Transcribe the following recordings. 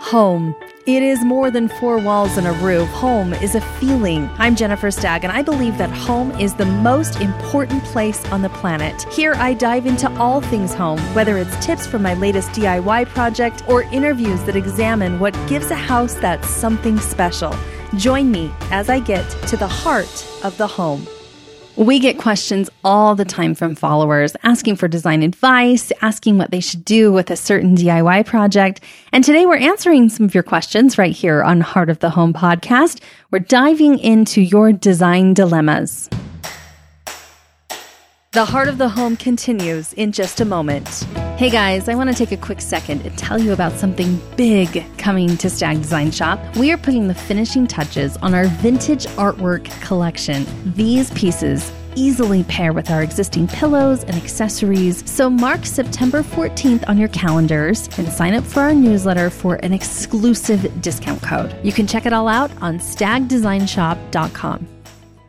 Home. It is more than four walls and a roof. Home is a feeling. I'm Jennifer Stagg, and I believe that home is the most important place on the planet. Here, I dive into all things home, whether it's tips from my latest DIY project or interviews that examine what gives a house that something special. Join me as I get to the heart of the home. We get questions all the time from followers asking for design advice, asking what they should do with a certain DIY project. And today we're answering some of your questions right here on Heart of the Home podcast. We're diving into your design dilemmas. The Heart of the Home continues in just a moment. Hey guys, I want to take a quick second and tell you about something big coming to Stagg Design Shop. We are putting the finishing touches on our vintage artwork collection. These pieces easily pair with our existing pillows and accessories. So mark September 14th on your calendars and sign up for our newsletter for an exclusive discount code. You can check it all out on staggdesignshop.com.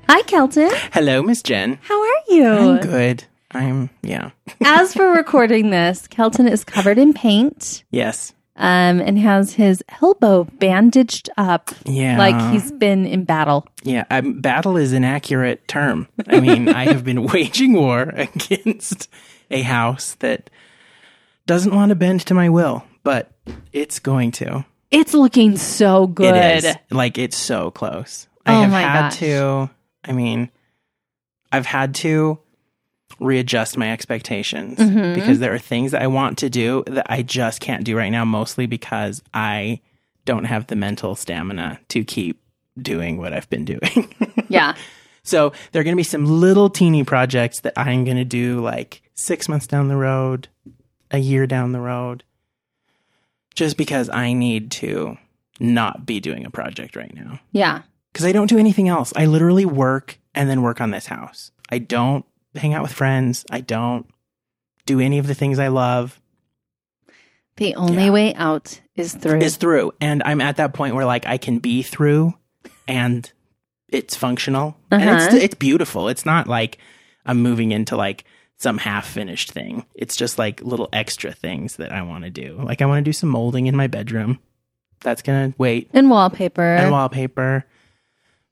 Hi, Kelton. Hello, Miss Jen. How are you? I'm good. I'm yeah. As for recording this, Kelton is covered in paint yes. um, and has his elbow bandaged up Yeah. like he's been in battle. Yeah. Um, battle is an accurate term. I mean, I have been waging war against a house that doesn't want to bend to my will, but it's going to. It's looking so good. It is like it's so close. I Oh have my had gosh. to. I mean, I've had to readjust my expectations Mm-hmm. because there are things that I want to do that I just can't do right now, mostly because I don't have the mental stamina to keep doing what I've been doing. Yeah. so there are going to be some little teeny projects that I'm going to do like six months down the road, a year down the road, just because I need to not be doing a project right now Yeah. because I don't do anything else. I literally work and then work on this house. I don't hang out with friends. I don't do any of the things I love. The only Yeah. way out is through. Is through, and I'm at that point where like I can be through, and it's functional and Uh-huh. it's it's beautiful. It's not like I'm moving into like some half finished thing. It's just like little extra things that I want to do. Like I want to do some molding in my bedroom. That's gonna wait and wallpaper. and wallpaper,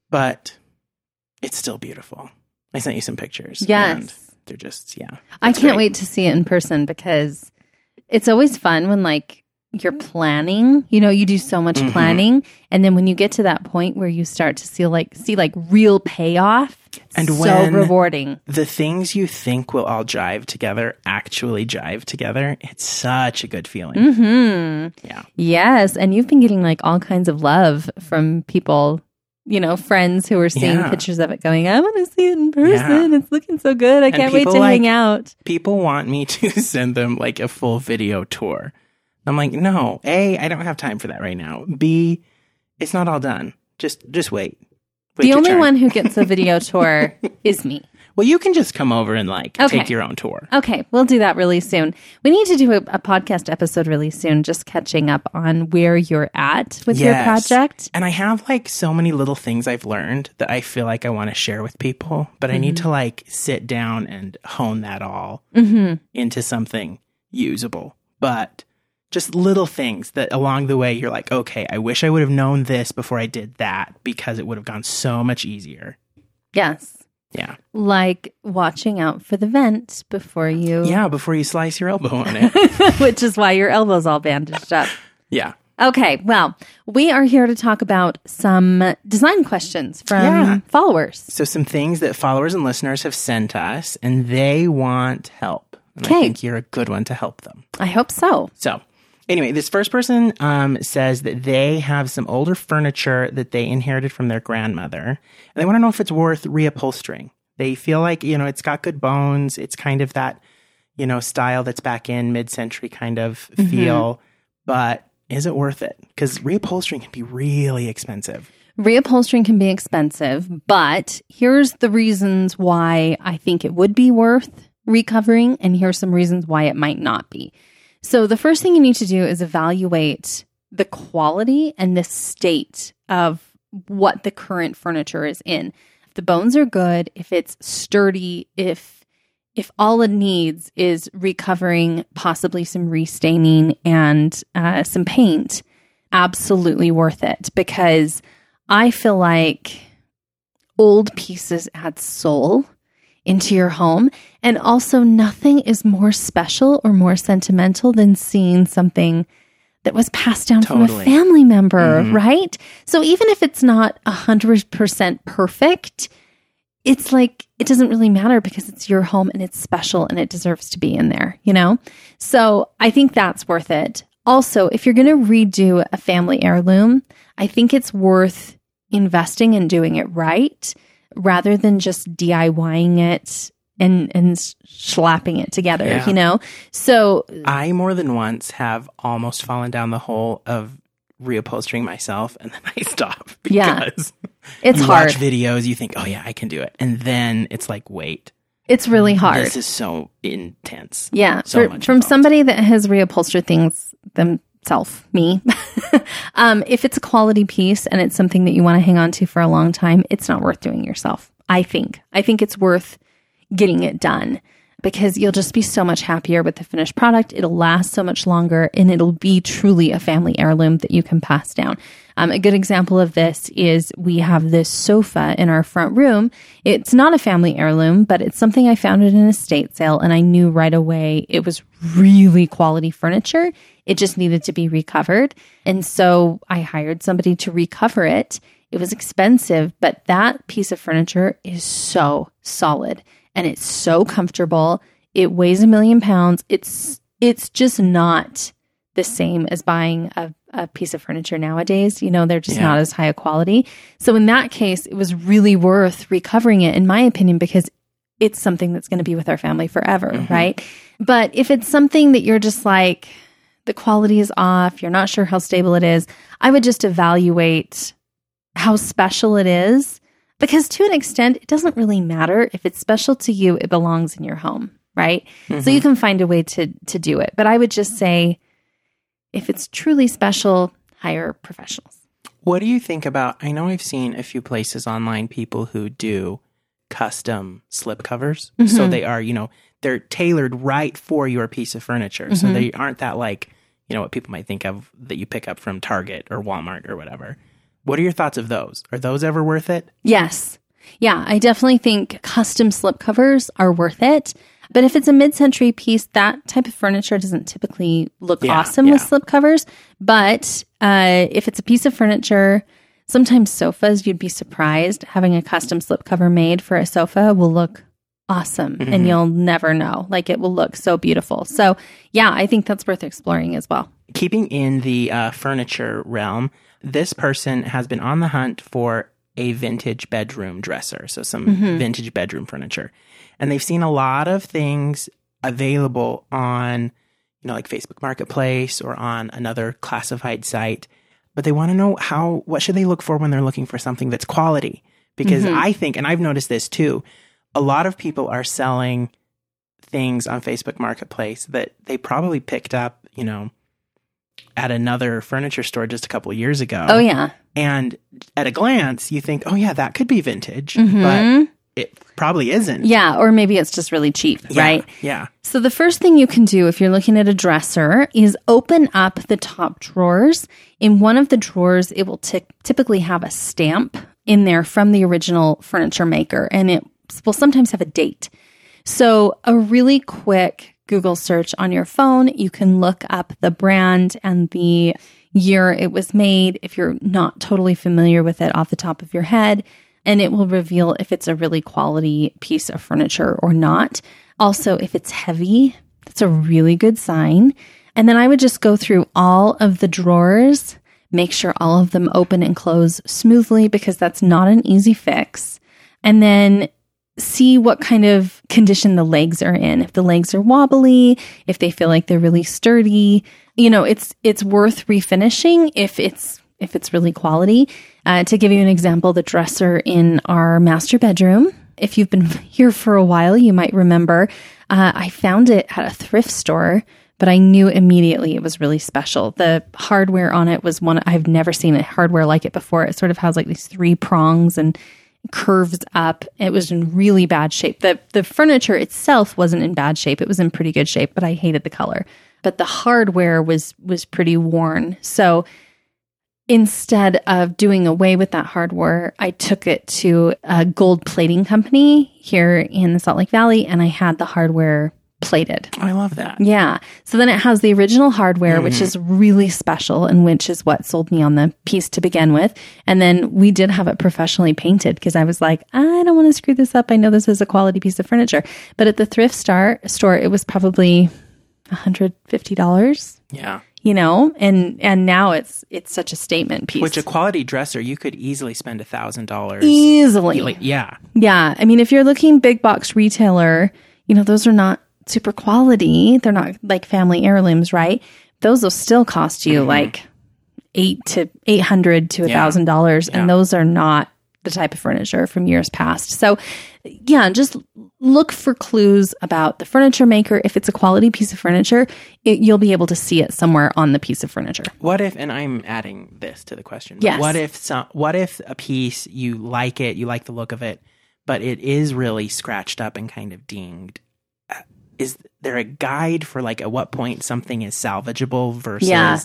but it's still beautiful. I sent you some pictures. Yes. and they're just yeah. I can't great. wait to see it in person because it's always fun when like you're planning, you know, you do so much Mhm. planning and then when you get to that point where you start to see like see like real payoff, And so when- rewarding. The things you think will all jive together actually jive together. It's such a good feeling. Mhm. Yeah. Yes, and you've been getting like all kinds of love from people, you know, friends who are seeing Yeah. pictures of it going, I want to see it in person. It's looking so good. I And can't wait to hang out. People want me to send them like a full video tour. I'm like, no. A, I don't have time for that right now. B, it's not all done. Just just wait. Wait the only turn. one who gets a video tour is me. Well, you can just come over and like Okay. take your own tour. Okay, we'll do that really soon. We need to do a, a podcast episode really soon, just catching up on where you're at with your project. And I have like so many little things I've learned that I feel like I want to share with people, but I need to like sit down and hone that all Mm-hmm. into something usable. But just little things that along the way you're like, okay, I wish I would have known this before I did that because it would have gone so much easier. Yes. Yeah. Like watching out for the vent before you, Yeah, before you slice your elbow on it. which is why your elbow's all bandaged up. yeah. Okay, well, we are here to talk about some design questions from Yeah. followers. So some things that followers and listeners have sent us and they want help. And I Okay. think you're a good one to help them. I hope so. So, anyway, this first person um, says that they have some older furniture that they inherited from their grandmother, and they want to know if it's worth reupholstering. They feel like you know it's got good bones. It's kind of that you know style that's back in mid-century kind of feel, but is it worth it? Because reupholstering can be really expensive. Reupholstering can be expensive, but here's the reasons why I think it would be worth recovering, and here's some reasons why it might not be. So, the first thing you need to do is evaluate the quality and the state of what the current furniture is in. If the bones are good, if it's sturdy, if if all it needs is recovering, possibly some restaining and uh, some paint, absolutely worth it because I feel like old pieces add soul into your home. And also, nothing is more special or more sentimental than seeing something that was passed down from a family member, mm-hmm. right? So, even if it's not 100% perfect, it's like it doesn't really matter because it's your home and it's special and it deserves to be in there, you know? So, I think that's worth it. Also, if you're going to redo a family heirloom, I think it's worth investing and doing it right rather than just DIYing it and and slapping it together, Yeah. you know? So, I more than once have almost fallen down the hole of reupholstering myself and then I stop Yeah. because it's you hard. watch videos, you think, oh yeah, I can do it. And then it's like, wait, It's really hard. this is so intense. Yeah, So for- from involved. somebody that has reupholstered things themselves, me. um, if it's a quality piece and it's something that you want to hang on to for a long time, it's not worth doing yourself. I think. I think it's worth getting it done because you'll just be so much happier with the finished product. It'll last so much longer and it'll be truly a family heirloom that you can pass down. Um, a good example of this is we have this sofa in our front room. It's not a family heirloom, but it's something I found at an estate sale and I knew right away it was really quality furniture. It just needed to be recovered. And so I hired somebody to recover it. It was expensive, but that piece of furniture is so solid and it's so comfortable. It weighs a million pounds. It's it's just not the same as buying a, a piece of furniture nowadays. You know, they're just Yeah. not as high a quality. So in that case, it was really worth recovering it, in my opinion, because it's something that's going to be with our family forever, mm-hmm. right? But if it's something that you're just like, the quality is off, you're not sure how stable it is, I would just evaluate how special it is. Because to an extent, it doesn't really matter. If it's special to you, it belongs in your home, right? So you mm-hmm. can find a way to to do it. But I would just say if it's truly special, hire professionals. What do you think about? I know I've seen a few places online people who do custom slip covers. Mm-hmm. So they are, you know, they're tailored right for your piece of furniture. Mm-hmm. So they aren't that like, you know, what people might think of that you pick up from Target or Walmart or whatever. What are your thoughts of those? Are those ever worth it? Yes. Yeah, I definitely think custom slip covers are worth it. But if it's a mid century piece, that type of furniture doesn't typically look Yeah, awesome with yeah. slip covers. But uh, if it's a piece of furniture, sometimes sofas, you'd be surprised having a custom slip cover made for a sofa will look awesome Mm-hmm. and you'll never know. Like it will look so beautiful. So, yeah, I think that's worth exploring as well. Keeping in the uh, furniture realm, this person has been on the hunt for a vintage bedroom dresser, so some mm-hmm. vintage bedroom furniture. And they've seen a lot of things available on, you know, like Facebook Marketplace or on another classified site. But they want to know how, what should they look for when they're looking for something that's quality? Because mm-hmm. I think, and I've noticed this too, a lot of people are selling things on Facebook Marketplace that they probably picked up, you know, at another furniture store just a couple years ago. Oh, yeah. And at a glance, you think, oh, yeah, that could be vintage, Mhm. but it probably isn't. Yeah, or maybe it's just really cheap, Yeah, right? Yeah. So, the first thing you can do if you're looking at a dresser is open up the top drawers. In one of the drawers, it will ty- typically have a stamp in there from the original furniture maker, and it will sometimes have a date. So, a really quick Google search on your phone, you can look up the brand and the year it was made if you're not totally familiar with it off the top of your head, and it will reveal if it's a really quality piece of furniture or not. Also, if it's heavy, that's a really good sign. And then I would just go through all of the drawers, make sure all of them open and close smoothly because that's not an easy fix. And then see what kind of condition the legs are in. If the legs are wobbly, if they feel like they're really sturdy, you know, it's it's worth refinishing if it's if it's really quality. Uh, to give you an example, the dresser in our master bedroom. If you've been here for a while, you might remember uh, I found it at a thrift store, but I knew immediately it was really special. The hardware on it was one I've never seen a hardware like it before. It sort of has like these three prongs and curves up. It was in really bad shape. The the furniture itself wasn't in bad shape. It was in pretty good shape, but I hated the color. But the hardware was was pretty worn. So instead of doing away with that hardware, I took it to a gold plating company here in the Salt Lake Valley and I had the hardware plated. I love that. Yeah. So then it has the original hardware, which mm-hmm. is really special and which is what sold me on the piece to begin with. And then we did have it professionally painted because I was like, I don't want to screw this up. I know this is a quality piece of furniture. But at the thrift star store, it was probably $150, Yeah. you know, and, and now it's, it's such a statement piece. Which a quality dresser, you could easily spend a thousand dollars. easily. Yeah. Yeah. I mean, if you're looking big box retailer, you know, those are not super quality. They're not like family heirlooms, right? Those will still cost you mm-hmm. like eight to eight hundred to a thousand dollars. And those are not the type of furniture from years past. So yeah, just look for clues about the furniture maker. If it's a quality piece of furniture, it, you'll be able to see it somewhere on the piece of furniture. What if, and I'm adding this to the question. Yes. What if some, what if a piece, you like it, you like the look of it, but it is really scratched up and kind of dinged? Is there a guide for like at what point something is salvageable versus Yeah.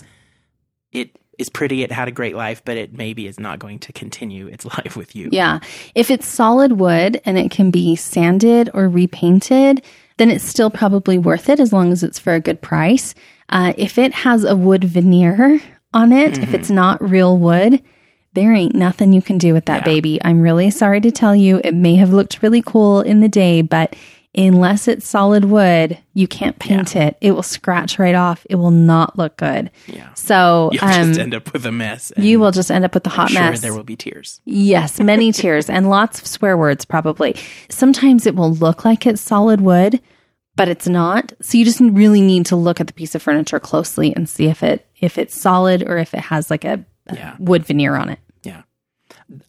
it is pretty, it had a great life, but it maybe is not going to continue its life with you? Yeah. If it's solid wood and it can be sanded or repainted, then it's still probably worth it as long as it's for a good price. Uh, if it has a wood veneer on it, if it's not real wood, there ain't nothing you can do with that Yeah. baby. I'm really sorry to tell you, it may have looked really cool in the day, but unless it's solid wood, you can't paint it. It will scratch right off. It will not look good. Yeah. So You'll um, just end up with a mess. you will just end up with the hot mess. sure mess. there will be tears. Yes, many tears and lots of swear words, probably. Sometimes it will look like it's solid wood, but it's not. So you just really need to look at the piece of furniture closely and see if it if it's solid or if it has like a, a Yeah. wood veneer on it.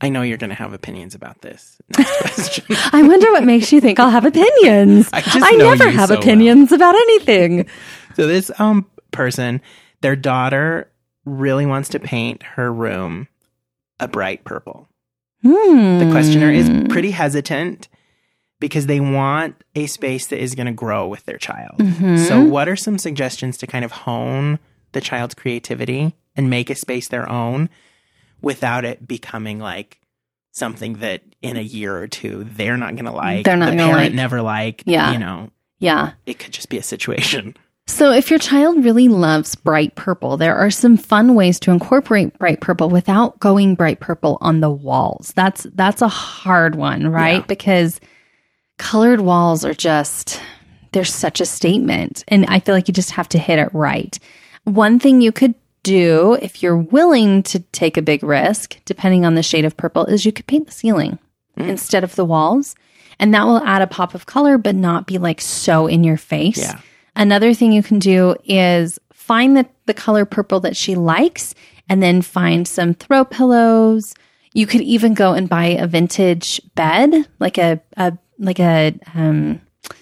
I know you're going to have opinions about this. Next question. I wonder what makes you think I'll have opinions. I know never have so well. opinions about anything. So this um person, their daughter really wants to paint her room a bright purple. Hmm. The questioner is pretty hesitant because they want a space that is going to grow with their child. Mm-hmm. So what are some suggestions to kind of hone the child's creativity and make a space their own without it becoming like something that in a year or two they're not going to like. They're not the parent like. never like. Yeah. You know, Yeah. it could just be a situation. So, if your child really loves bright purple, there are some fun ways to incorporate bright purple without going bright purple on the walls. That's that's a hard one, right? Yeah. Because colored walls are just they're such a statement, and I feel like you just have to hit it right. One thing you could do if you're willing to take a big risk, depending on the shade of purple, is you could paint the ceiling instead of the walls. And that will add a pop of color, but not be like so in your face. Yeah. Another thing you can do is find the, the color purple that she likes and then find some throw pillows. You could even go and buy a vintage bed, like a, a like a um,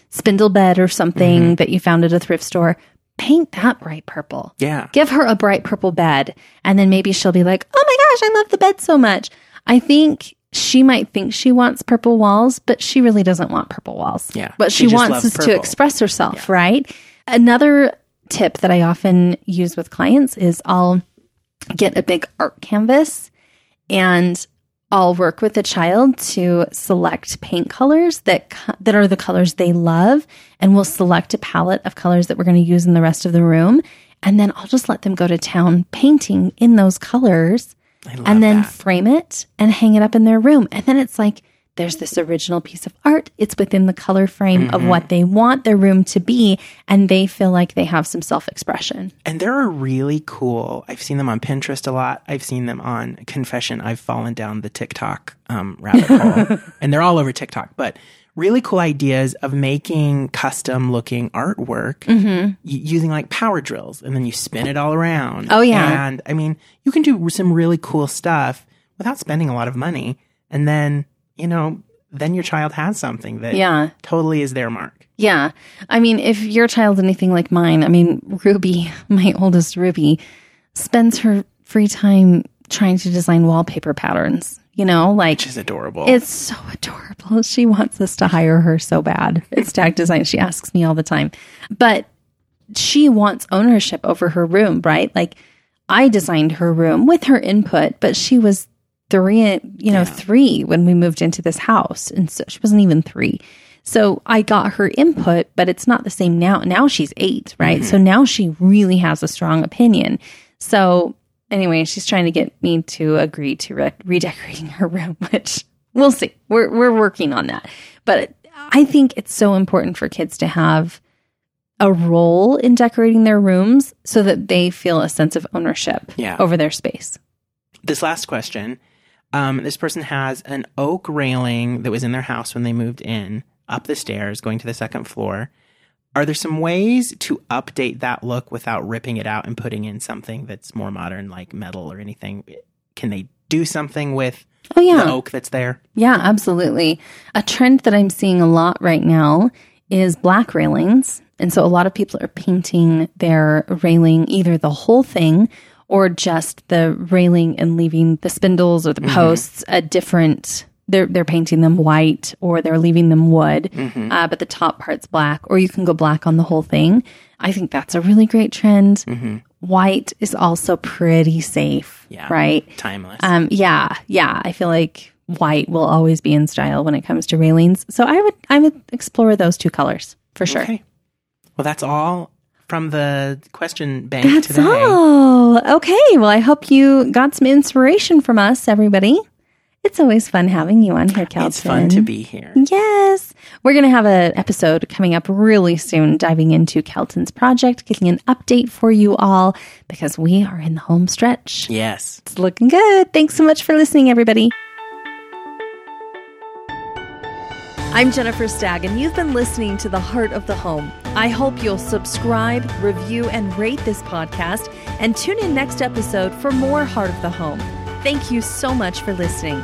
spindle bed or something that you found at a thrift store. Paint that bright purple. Yeah. Give her a bright purple bed, and then maybe she'll be like, "Oh my gosh, I love the bed so much." I think she might think she wants purple walls, but she really doesn't want purple walls. Yeah. What She she, wants is to express herself, right? Another tip that I often use with clients is I'll get a big art canvas and I'll work with the child to select paint colors that co- that are the colors they love and we'll select a palette of colors that we're going to use in the rest of the room and then I'll just let them go to town painting in those colors and then that. frame it and hang it up in their room. And then it's like there's this original piece of art. It's within the color frame Mm-hmm. of what they want their room to be, and they feel like they have some self expression. And there are really cool. I've seen them on Pinterest a lot. I've seen them on Confession. I've fallen down the TikTok um, rabbit hole, and they're all over TikTok. But really cool ideas of making custom looking artwork y- using like power drills, and then you spin it all around. Oh, yeah. and I mean you can do some really cool stuff without spending a lot of money, and then you know then your child has something that Yeah. totally is their mark. Yeah. I mean, if your child's anything like mine, I mean, Ruby, my oldest Ruby, spends her free time trying to design wallpaper patterns, you know, like she's adorable. It's so adorable. She wants us to hire her so bad. It's tag design. She asks me all the time. But she wants ownership over her room, right? Like I designed her room with her input, but she was three, you know, Yeah. three when we moved into this house. And so she wasn't even three. So I got her input, but it's not the same now. Now she's eight, right? So mm-hmm. now she really has a strong opinion. So anyway, she's trying to get me to agree to re- redecorating her room, which we'll see. We're we're working on that. But I think it's so important for kids to have a role in decorating their rooms so that they feel a sense of ownership Yeah. over their space. This last question. Um, this person has an oak railing that was in their house when they moved in, up the stairs, going to the second floor. Are there some ways to update that look without ripping it out and putting in something that's more modern, like metal or anything? Can they do something with Oh yeah. the oak that's there? Yeah, absolutely. A trend that I'm seeing a lot right now is black railings. And so a lot of people are painting their railing either the whole thing or just the railing and leaving the spindles or the posts a different they're they're painting them white or they're leaving them wood, uh, but the top part's black, or you can go black on the whole thing. I think that's a really great trend. White is also pretty safe, Yeah. right? Timeless. Um, yeah, yeah. I feel like white will always be in style when it comes to railings. So I would I would explore those two colors for sure. Okay. Well, that's all from the question bank That's today. all. Okay. Well, I hope you got some inspiration from us, everybody. It's always fun having you on here, Kelton. It's fun to be here. Yes. We're going to have an episode coming up really soon, diving into Kelton's project, getting an update for you all because we are in the home stretch. Yes. It's looking good. Thanks so much for listening, everybody. I'm Jennifer Stagg, and you've been listening to The Heart of the Home. I hope you'll subscribe, review, and rate this podcast, and tune in next episode for more Heart of the Home. Thank you so much for listening.